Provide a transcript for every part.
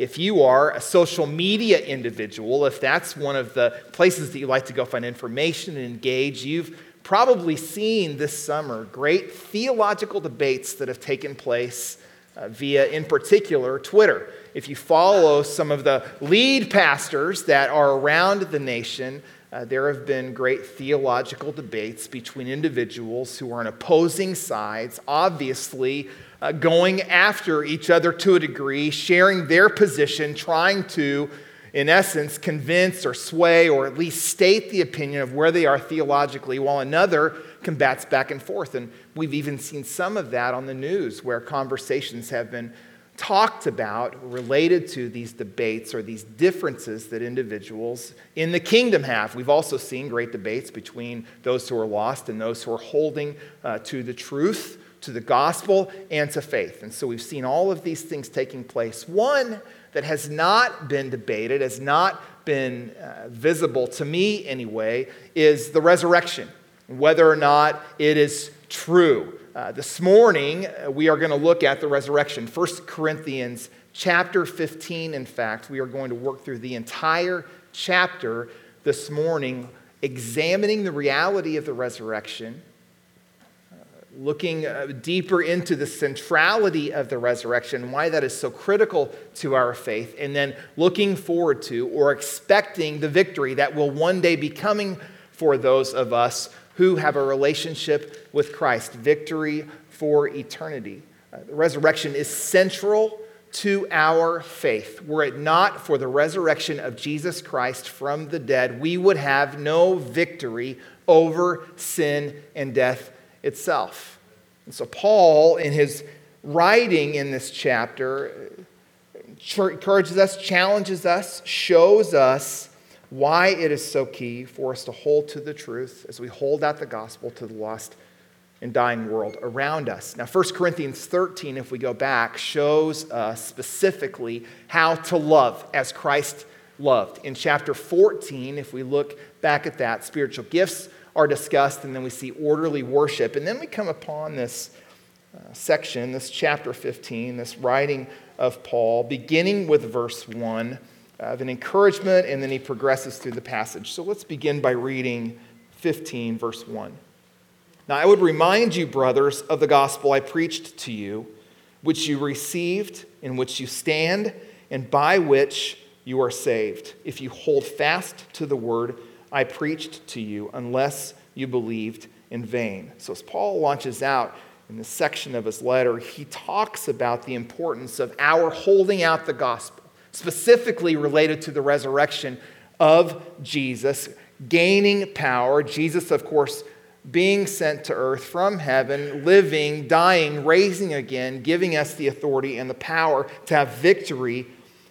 If you are a social media individual, if that's one of the places that you like to go find information and engage, you've probably seen this summer great theological debates that have taken place uh, via, in particular, Twitter. If you follow some of the lead pastors that are around the nation, uh, there have been great theological debates between individuals who are on opposing sides, obviously uh, going after each other to a degree, sharing their position, trying to, in essence, convince or sway or at least state the opinion of where they are theologically, while another combats back and forth. And we've even seen some of that on the news where conversations have been talked about related to these debates or these differences that individuals in the kingdom have. We've also seen great debates between those who are lost and those who are holding uh, to the truth, to the gospel, and to faith. And so we've seen all of these things taking place. One that has not been debated, has not been uh, visible to me anyway, is the resurrection, whether or not it is true. Uh, this morning, uh, we are going to look at the resurrection. 1 Corinthians chapter 15, in fact. We are going to work through the entire chapter this morning, examining the reality of the resurrection, looking uh, deeper into the centrality of the resurrection, why that is so critical to our faith, and then looking forward to or expecting the victory that will one day be coming for those of us who have a relationship with Christ, victory for eternity. Uh, the resurrection is central to our faith. Were it not for the resurrection of Jesus Christ from the dead, we would have no victory over sin and death itself. And so, Paul, in his writing in this chapter, encourages us, challenges us, shows us why it is so key for us to hold to the truth as we hold out the gospel to the lost and dying world around us. Now, 1 Corinthians 13, if we go back, shows us specifically how to love as Christ loved. In chapter 14, if we look back at that, spiritual gifts are discussed, and then we see orderly worship. And then we come upon this uh, section, this chapter 15, this writing of Paul, beginning with verse 1 of an encouragement, and then he progresses through the passage. So let's begin by reading 15, verse 1. Now, I would remind you, brothers, of the gospel I preached to you, which you received, in which you stand, and by which you are saved, if you hold fast to the word I preached to you, unless you believed in vain. So, as Paul launches out in this section of his letter, he talks about the importance of our holding out the gospel specifically related to the resurrection of Jesus, gaining power. Jesus, of course, being sent to earth from heaven, living, dying, raising again, giving us the authority and the power to have victory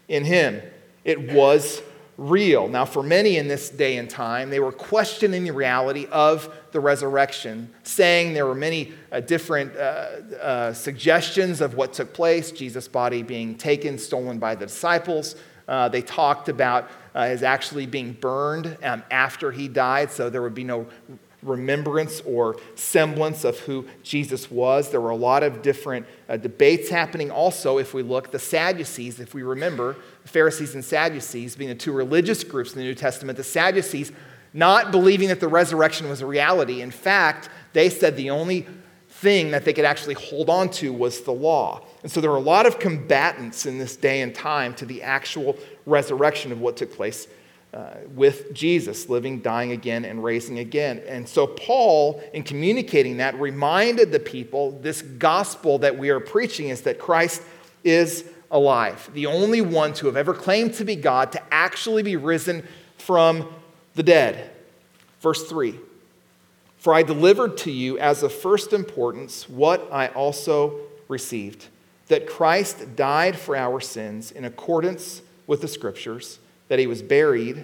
in Him. It was real. Now, for many in this day and time, they were questioning the reality of the resurrection, saying there were many uh, different uh, uh, suggestions of what took place Jesus' body being taken, stolen by the disciples. Uh, they talked about uh, his actually being burned um, after he died, so there would be no remembrance or semblance of who Jesus was. There were a lot of different uh, debates happening. Also, if we look, the Sadducees, if we remember, the Pharisees and Sadducees being the two religious groups in the New Testament, the Sadducees not believing that the resurrection was a reality. In fact, they said the only thing that they could actually hold on to was the law. And so there were a lot of combatants in this day and time to the actual resurrection of what took place uh, with Jesus living, dying again, and raising again. And so, Paul, in communicating that, reminded the people this gospel that we are preaching is that Christ is alive, the only one to have ever claimed to be God, to actually be risen from the dead. Verse 3 For I delivered to you as of first importance what I also received that Christ died for our sins in accordance with the Scriptures that he was buried,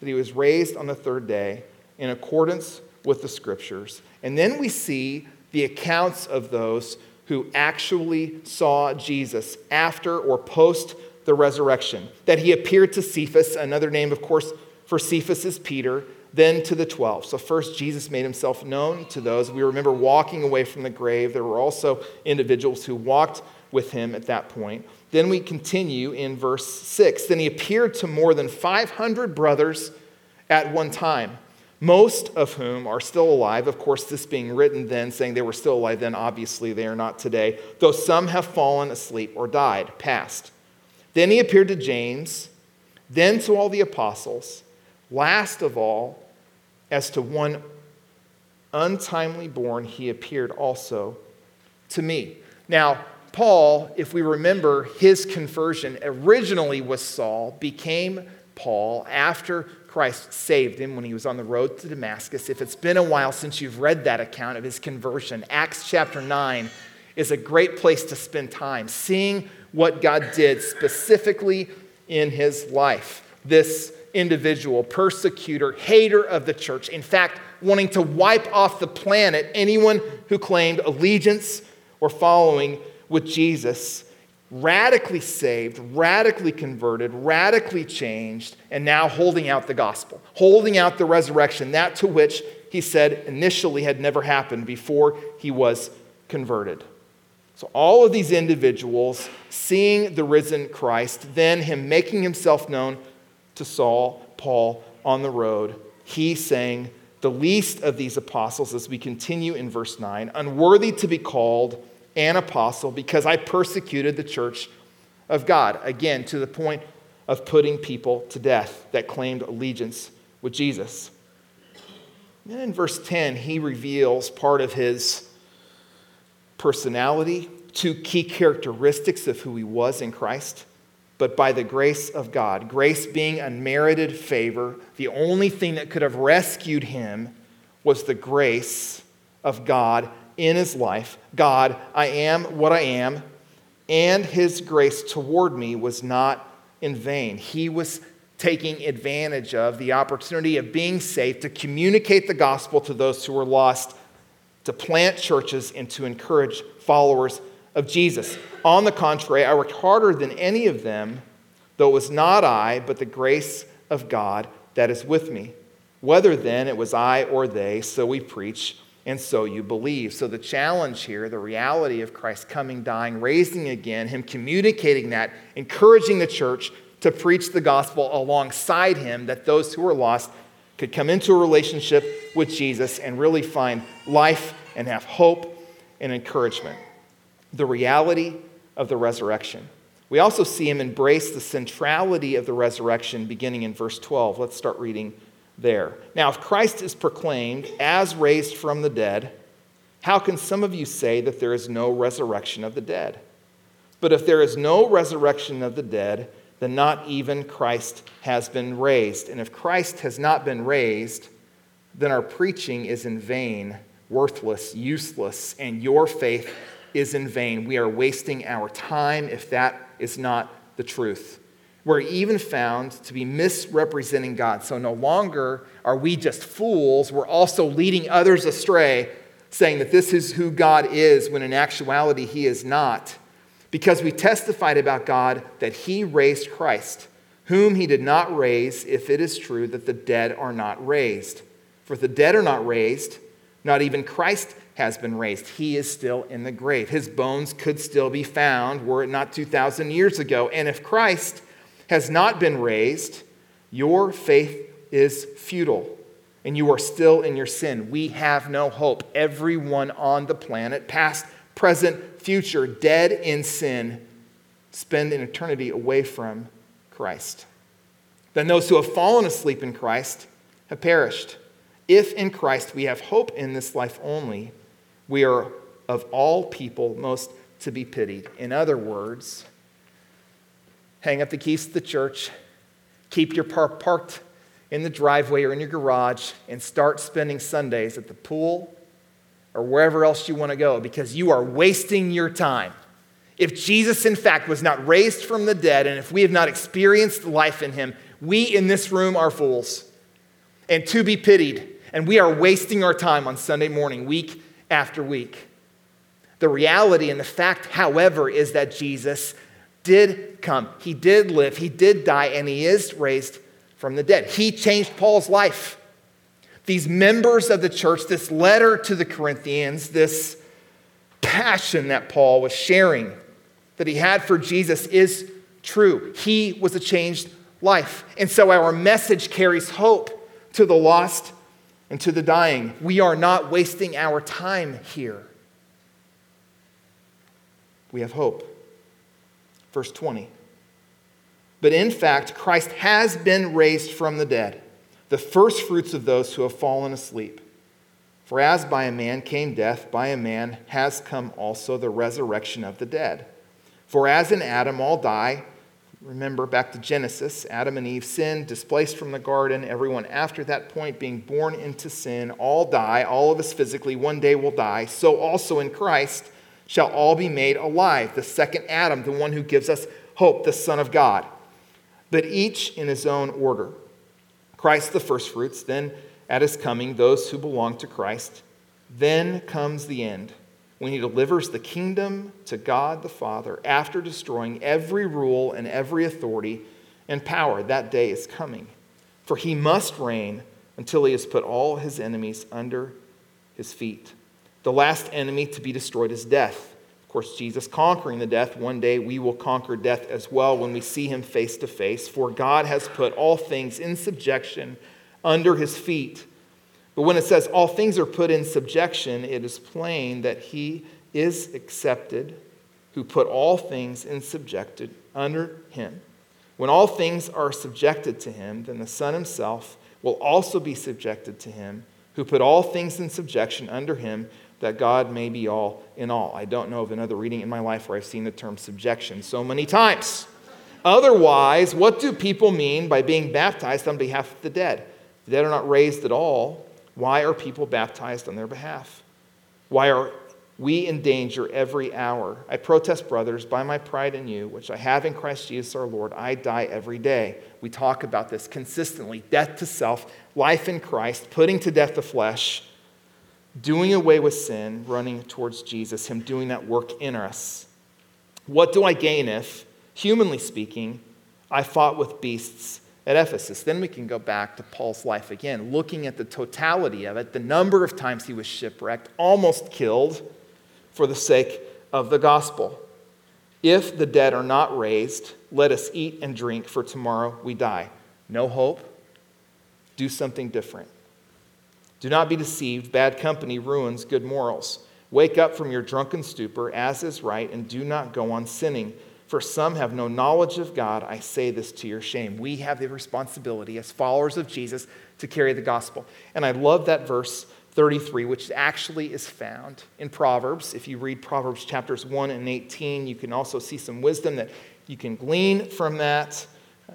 that he was raised on the third day in accordance with the scriptures. And then we see the accounts of those who actually saw Jesus after or post the resurrection. That he appeared to Cephas, another name, of course, for Cephas is Peter, then to the 12. So, first, Jesus made himself known to those. We remember walking away from the grave. There were also individuals who walked with him at that point. Then we continue in verse 6. Then he appeared to more than 500 brothers at one time, most of whom are still alive. Of course, this being written then, saying they were still alive then, obviously they are not today, though some have fallen asleep or died, passed. Then he appeared to James, then to all the apostles. Last of all, as to one untimely born, he appeared also to me. Now, Paul, if we remember his conversion, originally was Saul, became Paul after Christ saved him when he was on the road to Damascus. If it's been a while since you've read that account of his conversion, Acts chapter 9 is a great place to spend time seeing what God did specifically in his life. This individual, persecutor, hater of the church, in fact, wanting to wipe off the planet anyone who claimed allegiance or following with Jesus, radically saved, radically converted, radically changed, and now holding out the gospel, holding out the resurrection, that to which he said initially had never happened before he was converted. So, all of these individuals seeing the risen Christ, then him making himself known to Saul, Paul on the road, he saying, the least of these apostles, as we continue in verse 9, unworthy to be called an apostle because I persecuted the church of God. Again, to the point of putting people to death that claimed allegiance with Jesus. And in verse 10, he reveals part of his personality, two key characteristics of who he was in Christ. But by the grace of God, grace being unmerited favor, the only thing that could have rescued him was the grace of God in his life God, I am what I am, and his grace toward me was not in vain. He was taking advantage of the opportunity of being saved to communicate the gospel to those who were lost, to plant churches, and to encourage followers of Jesus. On the contrary, I worked harder than any of them, though it was not I, but the grace of God that is with me. Whether then it was I or they, so we preach and so you believe. So, the challenge here, the reality of Christ coming, dying, raising again, Him communicating that, encouraging the church to preach the gospel alongside Him, that those who are lost could come into a relationship with Jesus and really find life and have hope and encouragement. The reality of the resurrection. We also see Him embrace the centrality of the resurrection beginning in verse 12. Let's start reading there. Now, if Christ is proclaimed as raised from the dead, how can some of you say that there is no resurrection of the dead? But if there is no resurrection of the dead, then not even Christ has been raised. And if Christ has not been raised, then our preaching is in vain, worthless, useless, and your faith is in vain. We are wasting our time if that is not the truth. We're even found to be misrepresenting God. So no longer are we just fools, we're also leading others astray, saying that this is who God is, when in actuality, He is not. Because we testified about God that He raised Christ, whom He did not raise, if it is true that the dead are not raised. For if the dead are not raised, not even Christ has been raised. He is still in the grave. His bones could still be found were it not 2,000 years ago. And if Christ, has not been raised, your faith is futile and you are still in your sin. We have no hope. Everyone on the planet, past, present, future, dead in sin, spend an eternity away from Christ. Then those who have fallen asleep in Christ have perished. If in Christ we have hope in this life only, we are of all people most to be pitied. In other words, hang up the keys to the church, keep your car parked in the driveway or in your garage, and start spending Sundays at the pool or wherever else you want to go because you are wasting your time. If Jesus, in fact, was not raised from the dead, and if we have not experienced life in him, we in this room are fools and to be pitied. And we are wasting our time on Sunday morning, week after week. The reality and the fact, however, is that Jesus did come. He did live. He did die, and he is raised from the dead. He changed Paul's life. These members of the church, this letter to the Corinthians, this passion that Paul was sharing that he had for Jesus is true. He was a changed life. And so our message carries hope to the lost and to the dying. We are not wasting our time here. We have hope. Verse 20. But in fact, Christ has been raised from the dead, the first fruits of those who have fallen asleep. For as by a man came death, by a man has come also the resurrection of the dead. For as in Adam all die, remember back to Genesis, Adam and Eve sinned, displaced from the garden. Everyone after that point being born into sin, all die, all of us physically, one day will die. So also in Christ shall all be made alive. The second Adam, the one who gives us hope, the Son of God but each in his own order. Christ the firstfruits, then at his coming, those who belong to Christ. Then comes the end, when he delivers the kingdom to God the Father after destroying every rule and every authority and power. That day is coming. For he must reign until he has put all his enemies under his feet. The last enemy to be destroyed is death Of course, Jesus conquering the death, one day we will conquer death as well when we see him face to face. For God has put all things in subjection under his feet. But when it says all things are put in subjection, it is plain that he is accepted who put all things in subjected under him. When all things are subjected to him, then the Son himself will also be subjected to him who put all things in subjection under him that God may be all in all. I don't know of another reading in my life where I've seen the term subjection so many times. Otherwise, what do people mean by being baptized on behalf of the dead? The dead are not raised at all. Why are people baptized on their behalf? Why are we in danger every hour? I protest, brothers, by my pride in you, which I have in Christ Jesus our Lord, I die every day. We talk about this consistently death to self, life in Christ, putting to death the flesh doing away with sin, running towards Jesus, Him doing that work in us. What do I gain if, humanly speaking, I fought with beasts at Ephesus? Then we can go back to Paul's life again, looking at the totality of it, the number of times he was shipwrecked, almost killed for the sake of the gospel. If the dead are not raised, let us eat and drink, for tomorrow we die. No hope? Do something different. Do not be deceived. Bad company ruins good morals. Wake up from your drunken stupor, as is right, and do not go on sinning. For some have no knowledge of God. I say this to your shame. We have the responsibility as followers of Jesus to carry the gospel. And I love that verse 33, which actually is found in Proverbs. If you read Proverbs chapters 1 and 18, you can also see some wisdom that you can glean from that.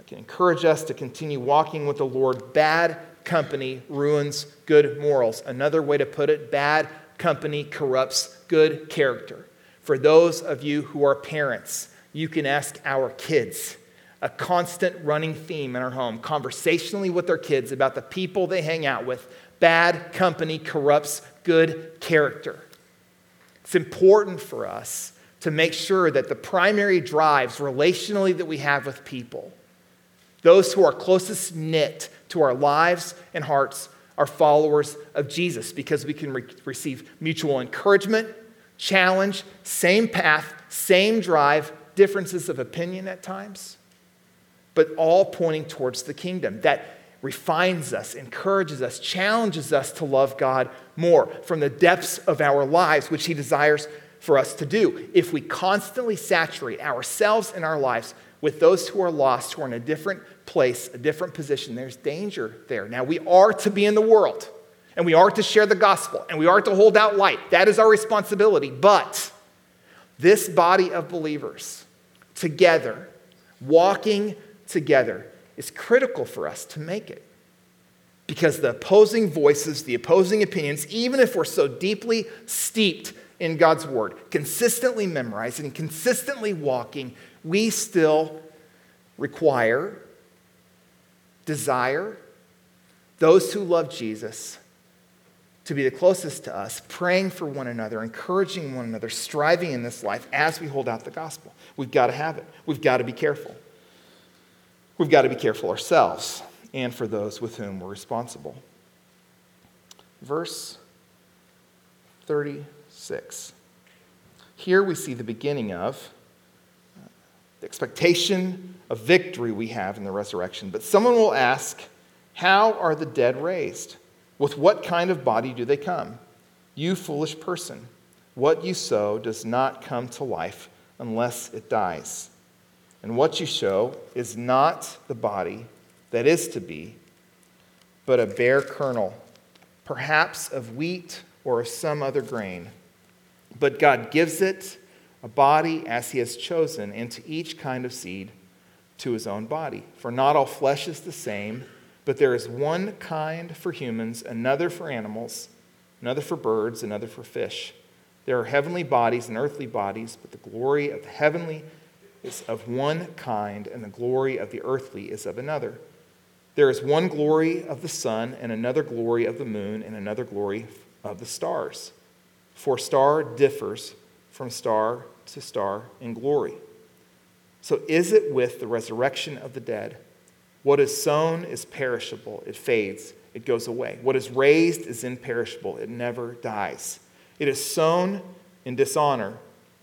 Can encourage us to continue walking with the Lord. Bad company ruins good morals. Another way to put it, bad company corrupts good character. For those of you who are parents, you can ask our kids a constant running theme in our home, conversationally with our kids about the people they hang out with. Bad company corrupts good character. It's important for us to make sure that the primary drives relationally that we have with people, those who are closest knit to our lives and hearts are followers of Jesus because we can re- receive mutual encouragement, challenge, same path, same drive, differences of opinion at times, but all pointing towards the kingdom that refines us, encourages us, challenges us to love God more from the depths of our lives, which He desires for us to do. If we constantly saturate ourselves and our lives with those who are lost, who are in a different place, a different position, there's danger there. Now, we are to be in the world, and we are to share the gospel, and we are to hold out light. That is our responsibility. But this body of believers, together, walking together, is critical for us to make it. Because the opposing voices, the opposing opinions, even if we're so deeply steeped in God's word, consistently memorizing, consistently walking, we still require, desire those who love Jesus to be the closest to us, praying for one another, encouraging one another, striving in this life as we hold out the gospel. We've got to have it. We've got to be careful. We've got to be careful ourselves and for those with whom we're responsible. Verse 36. Here we see the beginning of the expectation of victory we have in the resurrection. But someone will ask, How are the dead raised? With what kind of body do they come? You foolish person, what you sow does not come to life unless it dies. And what you sow is not the body that is to be, but a bare kernel, perhaps of wheat or of some other grain. But God gives it a body as he has chosen, and to each kind of seed to his own body. For not all flesh is the same, but there is one kind for humans, another for animals, another for birds, another for fish. There are heavenly bodies and earthly bodies, but the glory of the heavenly is of one kind, and the glory of the earthly is of another. There is one glory of the sun, and another glory of the moon, and another glory of the stars. For star differs from star to star in glory. So is it with the resurrection of the dead? What is sown is perishable, it fades, it goes away. What is raised is imperishable, it never dies. It is sown in dishonor,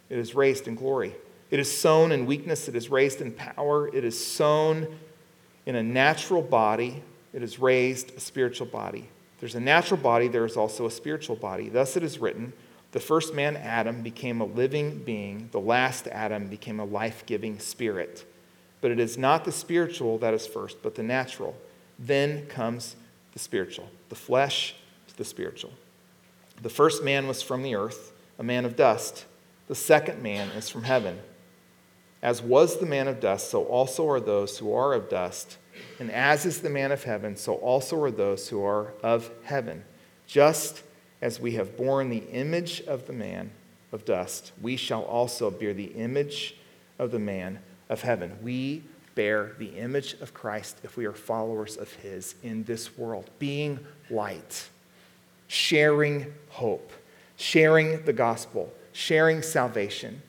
it is raised in glory. It is sown in weakness, it is raised in power. It is sown in a natural body, it is raised a spiritual body. There's a natural body, there is also a spiritual body. Thus it is written the first man, Adam, became a living being, the last Adam became a life giving spirit. But it is not the spiritual that is first, but the natural. Then comes the spiritual, the flesh to the spiritual. The first man was from the earth, a man of dust. The second man is from heaven. As was the man of dust, so also are those who are of dust. And as is the man of heaven, so also are those who are of heaven. Just as we have borne the image of the man of dust, we shall also bear the image of the man of heaven. We bear the image of Christ if we are followers of his in this world, being light, sharing hope, sharing the gospel, sharing salvation.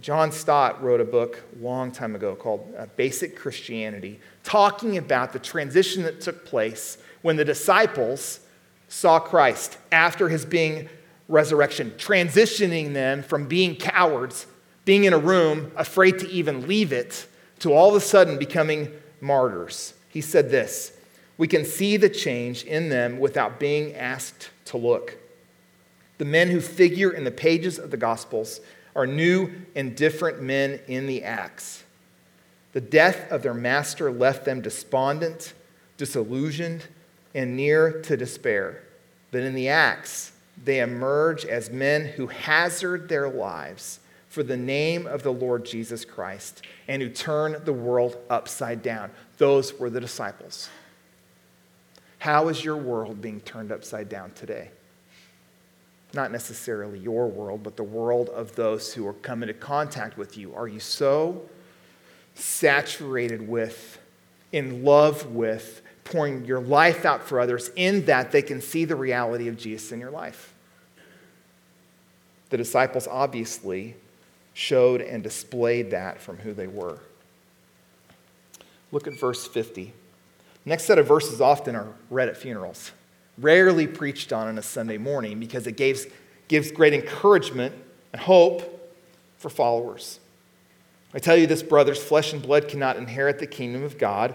John Stott wrote a book a long time ago called uh, Basic Christianity, talking about the transition that took place when the disciples saw Christ after his being resurrection, transitioning them from being cowards, being in a room, afraid to even leave it, to all of a sudden becoming martyrs. He said this We can see the change in them without being asked to look. The men who figure in the pages of the Gospels are new and different men in the Acts. The death of their master left them despondent, disillusioned, and near to despair. But in the Acts, they emerge as men who hazard their lives for the name of the Lord Jesus Christ and who turn the world upside down. Those were the disciples. How is your world being turned upside down today? Not necessarily your world, but the world of those who are coming into contact with you. Are you so saturated with, in love with, pouring your life out for others in that they can see the reality of Jesus in your life. The disciples obviously showed and displayed that from who they were. Look at verse 50. Next set of verses often are read at funerals, rarely preached on on a Sunday morning because it gives, gives great encouragement and hope for followers. I tell you this, brothers, flesh and blood cannot inherit the kingdom of God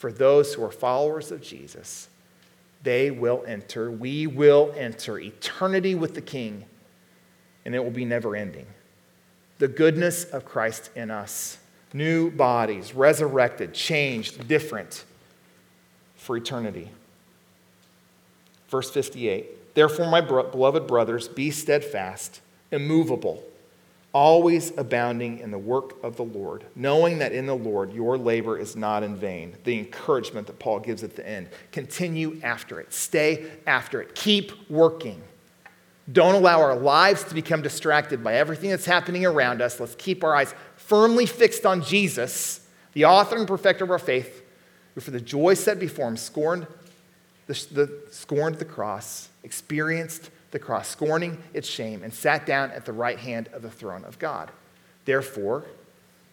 for those who are followers of Jesus, they will enter, we will enter eternity with the King, and it will be never ending. The goodness of Christ in us, new bodies, resurrected, changed, different for eternity. Verse 58 Therefore, my beloved brothers, be steadfast, immovable, always abounding in the work of the Lord, knowing that in the Lord your labor is not in vain. The encouragement that Paul gives at the end. Continue after it, stay after it, keep working. Don't allow our lives to become distracted by everything that's happening around us. Let's keep our eyes firmly fixed on Jesus, the author and perfecter of our faith, who for the joy set before him scorned the, the, scorned the cross, experienced the cross, scorning its shame, and sat down at the right hand of the throne of God. Therefore,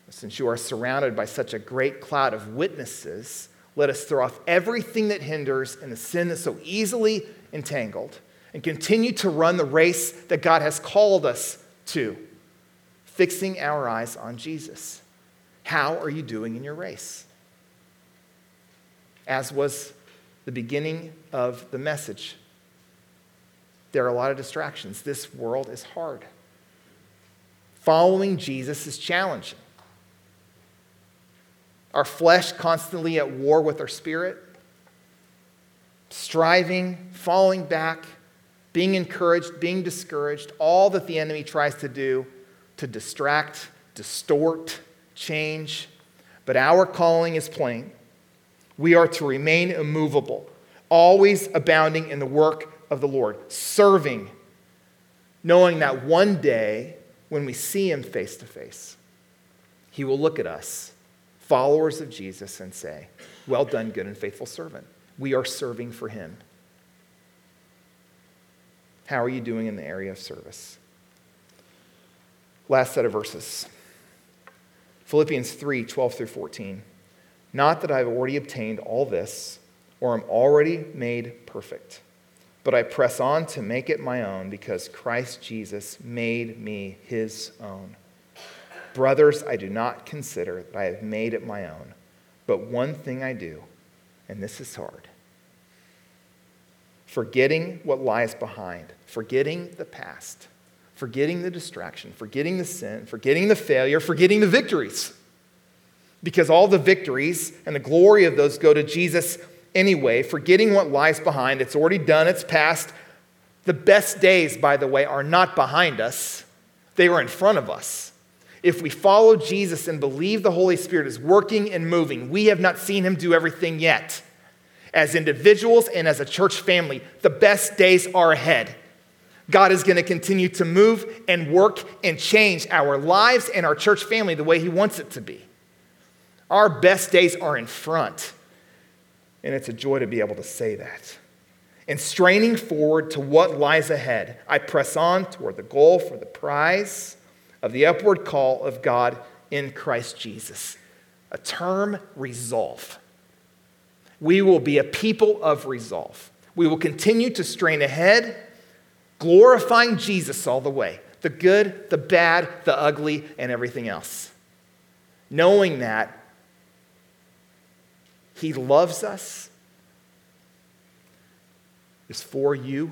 since you are surrounded by such a great cloud of witnesses, let us throw off everything that hinders and the sin that's so easily entangled, and continue to run the race that God has called us to, fixing our eyes on Jesus. How are you doing in your race? As was the beginning of the message there are a lot of distractions. This world is hard. Following Jesus is challenging. Our flesh constantly at war with our spirit, striving, falling back, being encouraged, being discouraged, all that the enemy tries to do to distract, distort, change. But our calling is plain. We are to remain immovable, always abounding in the work of the Lord, serving, knowing that one day when we see him face to face, he will look at us, followers of Jesus, and say, Well done, good and faithful servant. We are serving for him. How are you doing in the area of service? Last set of verses Philippians 3 12 through 14. Not that I've already obtained all this or am already made perfect but I press on to make it my own because Christ Jesus made me his own. Brothers, I do not consider that I have made it my own, but one thing I do, and this is hard forgetting what lies behind, forgetting the past, forgetting the distraction, forgetting the sin, forgetting the failure, forgetting the victories. Because all the victories and the glory of those go to Jesus anyway, forgetting what lies behind. It's already done, it's past. The best days, by the way, are not behind us, they are in front of us. If we follow Jesus and believe the Holy Spirit is working and moving, we have not seen him do everything yet. As individuals and as a church family, the best days are ahead. God is going to continue to move and work and change our lives and our church family the way He wants it to be. Our best days are in front. And it's a joy to be able to say that. And straining forward to what lies ahead, I press on toward the goal for the prize of the upward call of God in Christ Jesus. A term, resolve. We will be a people of resolve. We will continue to strain ahead, glorifying Jesus all the way the good, the bad, the ugly, and everything else. Knowing that he loves us, is for you,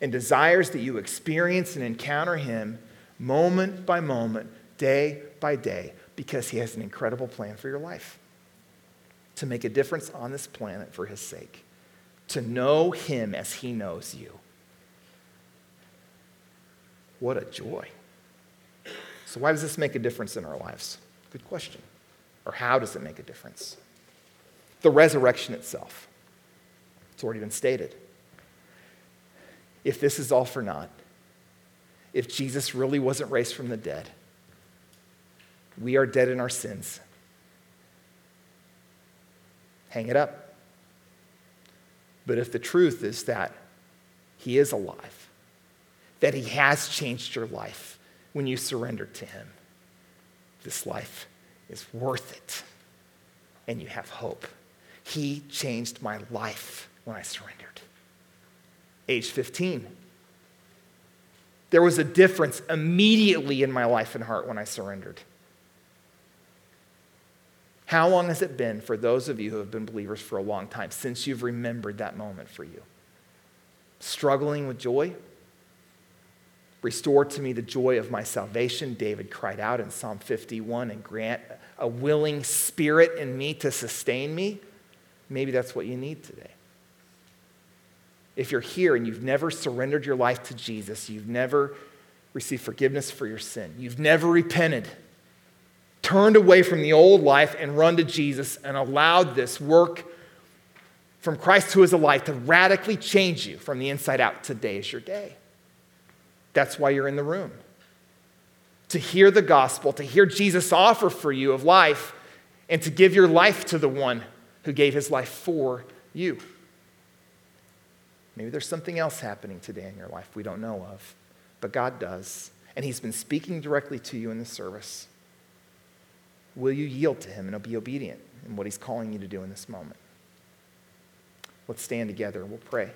and desires that you experience and encounter Him moment by moment, day by day, because He has an incredible plan for your life to make a difference on this planet for His sake, to know Him as He knows you. What a joy. So, why does this make a difference in our lives? Good question. Or how does it make a difference? The resurrection itself. It's already been stated. If this is all for naught, if Jesus really wasn't raised from the dead, we are dead in our sins. Hang it up. But if the truth is that he is alive, that he has changed your life when you surrendered to him, this life is worth it, and you have hope. He changed my life when I surrendered. Age 15. There was a difference immediately in my life and heart when I surrendered. How long has it been for those of you who have been believers for a long time since you've remembered that moment for you? Struggling with joy? Restore to me the joy of my salvation, David cried out in Psalm 51, and grant a willing spirit in me to sustain me. Maybe that's what you need today. If you're here and you've never surrendered your life to Jesus, you've never received forgiveness for your sin, you've never repented, turned away from the old life and run to Jesus and allowed this work from Christ who is alive to radically change you from the inside out, today is your day. That's why you're in the room. To hear the gospel, to hear Jesus' offer for you of life, and to give your life to the one who gave his life for you. Maybe there's something else happening today in your life we don't know of, but God does. And he's been speaking directly to you in the service. Will you yield to him and be obedient in what he's calling you to do in this moment? Let's stand together. And we'll pray.